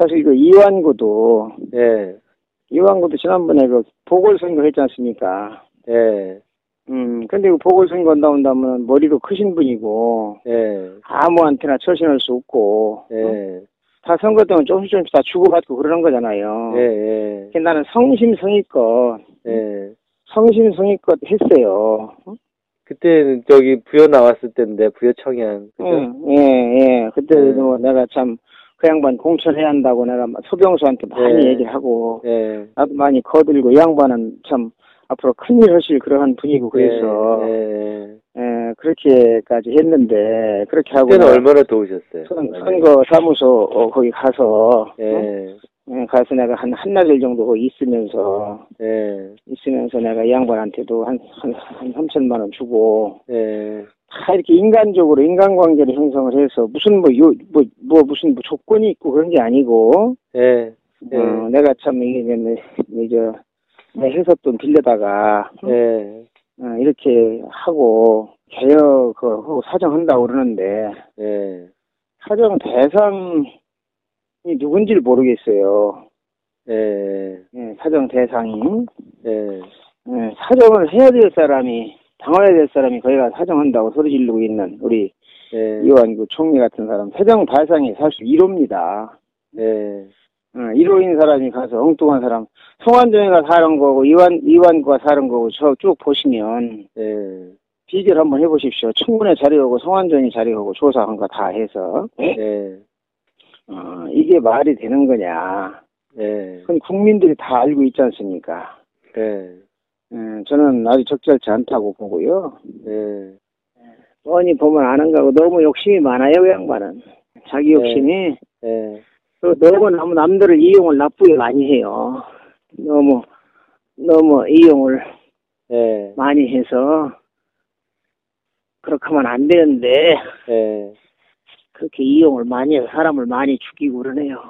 사실 그 이완구도 예, 이완구도 지난번에 그 보궐선거 했지 않습니까? 예, 음, 근데 그 보궐선거 나온다면 머리도 크신 분이고 예, 아무한테나 처신할 수 없고 어? 예, 다 선거 때문에 조금씩 조금씩 다 주고받고 그러는 거잖아요. 예, 예, 나는 성심성의껏 예. 성심성의껏 했어요. 어? 그때는 저기 부여 나왔을 때인데 부여 청양 그죠? 응, 예, 예. 그때도 네. 내가 참 그 양반 공천해야 한다고 내가 막 소병수한테 많이 네. 얘기를 하고 예. 나도 많이 거들고 이 양반은 참 앞으로 큰일 하실 그러한 분이고 그래서 예, 예. 예, 그렇게까지 했는데 그렇게 하고 그때는 얼마나 도우셨어요? 선, 선거 사무소 어, 거기 가서 어? 예, 예, 가서 내가 한 한나절 정도 거기 있으면서 예, 있으면서 내가 이 양반한테도 한, 한, 한 3천만 원 주고 예, 다 이렇게 인간적으로 인간관계를 형성을 해서 무슨 뭐요뭐뭐 무슨 뭐 조건이 있고 그런 게 아니고. 예, 예, 어, 내가 참 이게 이제 내 회사 돈 빌려다가 예, 어, 이렇게 하고 개혁 그 하고 사정한다고 그러는데 예, 사정 대상이 누군지를 모르겠어요. 예, 예, 사정 대상이. 예, 예, 사정을 해야 될 사람이 당해야 될 사람이 거기가 사정한다고 소리 지르고 있는 우리 예, 이완구 총리 같은 사람 사정 발상이 사실 1호입니다. 예, 어, 1호인 사람이 가서 엉뚱한 사람 송환정이가 사는 거고 이완 이완구가 사는 거고 저 쭉 보시면 예, 비교를 한번 해보십시오. 청문회 자료하고 송환정이 자료하고 조사한 거 다 해서 예, 어, 이게 말이 되는 거냐? 예, 그건 국민들이 다 알고 있지 않습니까? 예, 음, 저는 아주 적절치 않다고 보고요. 예, 뻔히 보면 아는 거고 너무 욕심이 많아요, 그 양반은. 자기 욕심이 예, 또 너무 남, 남들을 이용을 나쁘게 많이 해요. 너무 너무 이용을 예, 많이 해서 그렇게 하면 안 되는데 예, 그렇게 이용을 많이 해서 사람을 많이 죽이고 그러네요.